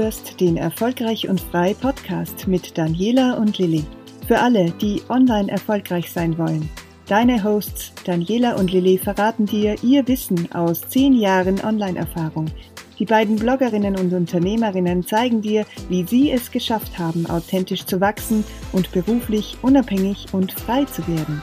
hörst den Erfolgreich und Frei Podcast mit Daniela und Lilly. Für alle, die online erfolgreich sein wollen. Deine Hosts Daniela und Lilly verraten dir ihr Wissen aus zehn Jahren Online-Erfahrung. Die beiden Bloggerinnen und Unternehmerinnen zeigen dir, wie sie es geschafft haben, authentisch zu wachsen und beruflich unabhängig und frei zu werden.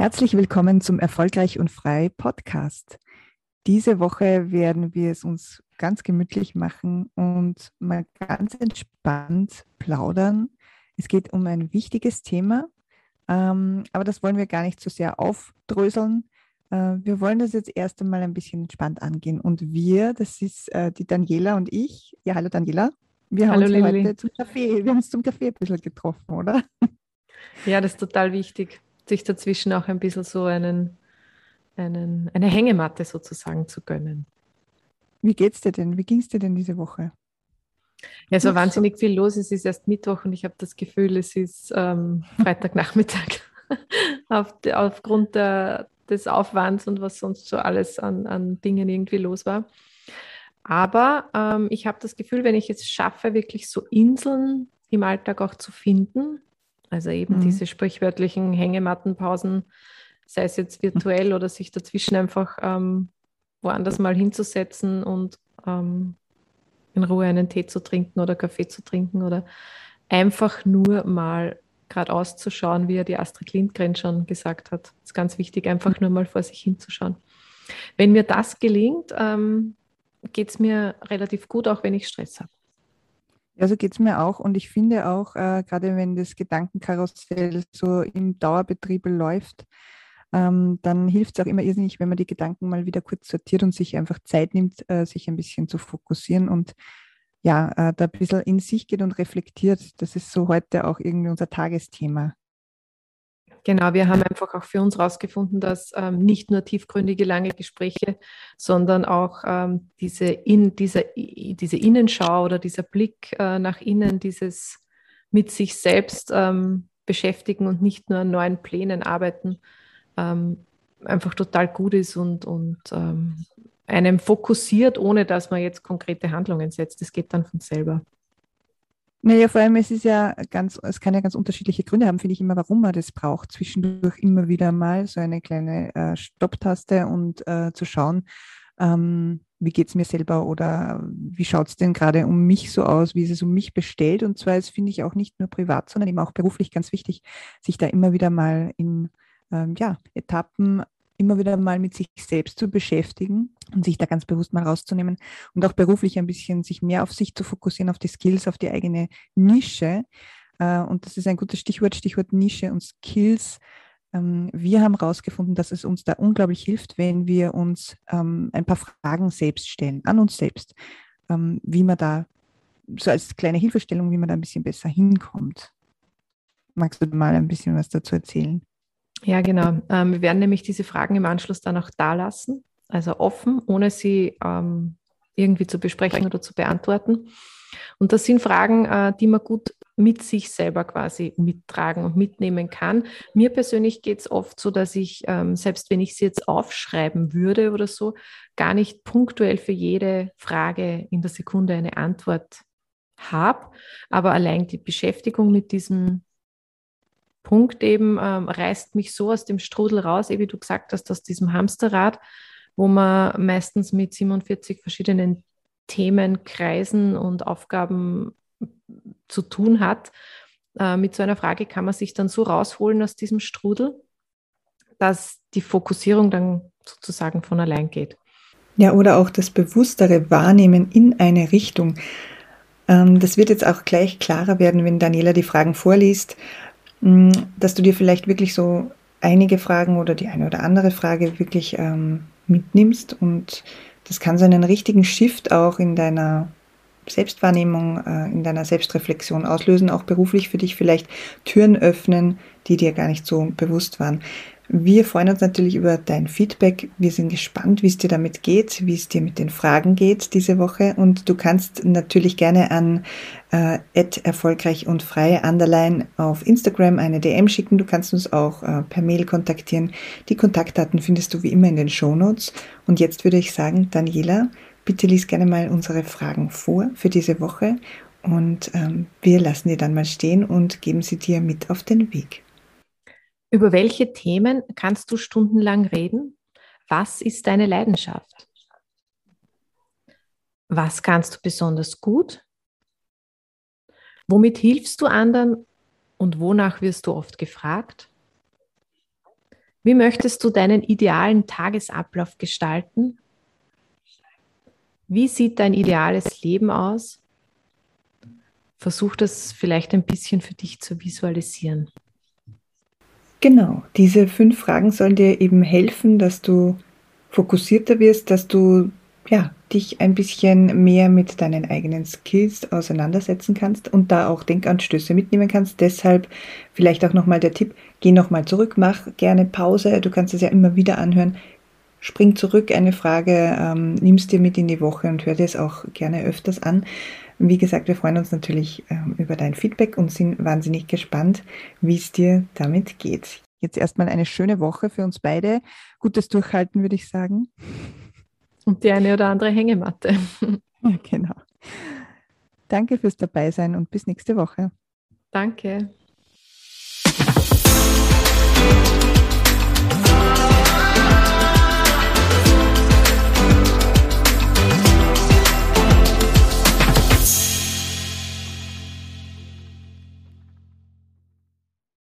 Herzlich willkommen zum Erfolgreich und Frei Podcast. Diese Woche werden wir es uns ganz gemütlich machen und mal ganz entspannt plaudern. Es geht um ein wichtiges Thema, ähm, aber das wollen wir gar nicht so sehr aufdröseln. Äh, wir wollen das jetzt erst einmal ein bisschen entspannt angehen. Und wir, das ist äh, die Daniela und ich. Ja, hallo Daniela. Wir haben hallo, uns heute zum Kaffee, wir haben uns zum Kaffee ein bisschen getroffen, oder? Ja, das ist total wichtig sich dazwischen auch ein bisschen so einen, einen, eine Hängematte sozusagen zu gönnen. Wie geht's dir denn? Wie ging es dir denn diese Woche? Ja, es war wahnsinnig viel los. Es ist erst Mittwoch und ich habe das Gefühl, es ist ähm, Freitagnachmittag. Auf, aufgrund der, des Aufwands und was sonst so alles an, an Dingen irgendwie los war. Aber ähm, ich habe das Gefühl, wenn ich es schaffe, wirklich so Inseln im Alltag auch zu finden, also eben mhm. diese sprichwörtlichen Hängemattenpausen, sei es jetzt virtuell oder sich dazwischen einfach ähm, woanders mal hinzusetzen und ähm, in Ruhe einen Tee zu trinken oder Kaffee zu trinken oder einfach nur mal geradeaus zu schauen, wie ja die Astrid Lindgren schon gesagt hat. Das ist ganz wichtig, einfach nur mal vor sich hinzuschauen. Wenn mir das gelingt, ähm, geht es mir relativ gut, auch wenn ich Stress habe. Ja, so geht es mir auch. Und ich finde auch, äh, gerade wenn das Gedankenkarussell so im Dauerbetrieb läuft, ähm, dann hilft es auch immer irrsinnig, wenn man die Gedanken mal wieder kurz sortiert und sich einfach Zeit nimmt, äh, sich ein bisschen zu fokussieren und ja, äh, da ein bisschen in sich geht und reflektiert. Das ist so heute auch irgendwie unser Tagesthema. Genau, wir haben einfach auch für uns herausgefunden, dass ähm, nicht nur tiefgründige, lange Gespräche, sondern auch ähm, diese, in, diese, diese Innenschau oder dieser Blick äh, nach innen, dieses mit sich selbst ähm, beschäftigen und nicht nur an neuen Plänen arbeiten, ähm, einfach total gut ist und, und ähm, einem fokussiert, ohne dass man jetzt konkrete Handlungen setzt. Das geht dann von selber. Naja, vor allem, es ist ja ganz, es kann ja ganz unterschiedliche Gründe haben, finde ich immer, warum man das braucht. Zwischendurch immer wieder mal so eine kleine äh, Stopptaste und äh, zu schauen, ähm, wie geht es mir selber oder wie schaut es denn gerade um mich so aus, wie ist es um mich bestellt. Und zwar ist, finde ich, auch nicht nur privat, sondern eben auch beruflich ganz wichtig, sich da immer wieder mal in ähm, ja, Etappen immer wieder mal mit sich selbst zu beschäftigen und sich da ganz bewusst mal rauszunehmen und auch beruflich ein bisschen sich mehr auf sich zu fokussieren, auf die Skills, auf die eigene Nische. Äh, und das ist ein gutes Stichwort, Stichwort Nische und Skills. Ähm, wir haben herausgefunden, dass es uns da unglaublich hilft, wenn wir uns ähm, ein paar Fragen selbst stellen, an uns selbst, ähm, wie man da, so als kleine Hilfestellung, wie man da ein bisschen besser hinkommt. Magst du mal ein bisschen was dazu erzählen? Ja, genau. Ähm, wir werden nämlich diese Fragen im Anschluss dann auch da lassen, also offen, ohne sie ähm, irgendwie zu besprechen oder zu beantworten. Und das sind Fragen, äh, die man gut mit sich selber quasi mittragen und mitnehmen kann. Mir persönlich geht es oft so, dass ich, ähm, selbst wenn ich sie jetzt aufschreiben würde oder so, gar nicht punktuell für jede Frage in der Sekunde eine Antwort habe. Aber allein die Beschäftigung mit diesem Punkt eben ähm, reißt mich so aus dem Strudel raus, wie du gesagt hast, aus diesem Hamsterrad, wo man meistens mit 47 verschiedenen Themen, Kreisen und Aufgaben zu tun hat. Äh, mit so einer Frage kann man sich dann so rausholen aus diesem Strudel, dass die Fokussierung dann sozusagen von allein geht. Ja, oder auch das bewusstere Wahrnehmen in eine Richtung. Ähm, das wird jetzt auch gleich klarer werden, wenn Daniela die Fragen vorliest. Mm, dass du dir vielleicht wirklich so einige Fragen oder die eine oder andere Frage wirklich ähm, mitnimmst und das kann so einen richtigen Shift auch in deiner Selbstwahrnehmung, äh, in deiner Selbstreflexion auslösen, auch beruflich für dich vielleicht Türen öffnen, die dir gar nicht so bewusst waren. Wir freuen uns natürlich über dein Feedback. Wir sind gespannt, wie es dir damit geht, wie es dir mit den Fragen geht diese Woche. Und du kannst natürlich gerne an äh, erfolgreich und frei underline auf Instagram eine DM schicken. Du kannst uns auch äh, per Mail kontaktieren. Die Kontaktdaten findest du wie immer in den Show Notes. Und jetzt würde ich sagen, Daniela, bitte lies gerne mal unsere Fragen vor für diese Woche. Und ähm, wir lassen die dann mal stehen und geben sie dir mit auf den Weg. Über welche Themen kannst du stundenlang reden? Was ist deine Leidenschaft? Was kannst du besonders gut? Womit hilfst du anderen und wonach wirst du oft gefragt? Wie möchtest du deinen idealen Tagesablauf gestalten? Wie sieht dein ideales Leben aus? Versuch das vielleicht ein bisschen für dich zu visualisieren. Genau, diese fünf Fragen sollen dir eben helfen, dass du fokussierter wirst, dass du ja, dich ein bisschen mehr mit deinen eigenen Skills auseinandersetzen kannst und da auch Denkanstöße mitnehmen kannst. Deshalb vielleicht auch nochmal der Tipp, geh nochmal zurück, mach gerne Pause, du kannst es ja immer wieder anhören. Spring zurück, eine Frage, ähm, nimmst dir mit in die Woche und hör dir es auch gerne öfters an. Wie gesagt, wir freuen uns natürlich ähm, über dein Feedback und sind wahnsinnig gespannt, wie es dir damit geht. Jetzt erstmal eine schöne Woche für uns beide. Gutes Durchhalten, würde ich sagen. Und die eine oder andere Hängematte. Ja, genau. Danke fürs Dabeisein und bis nächste Woche. Danke.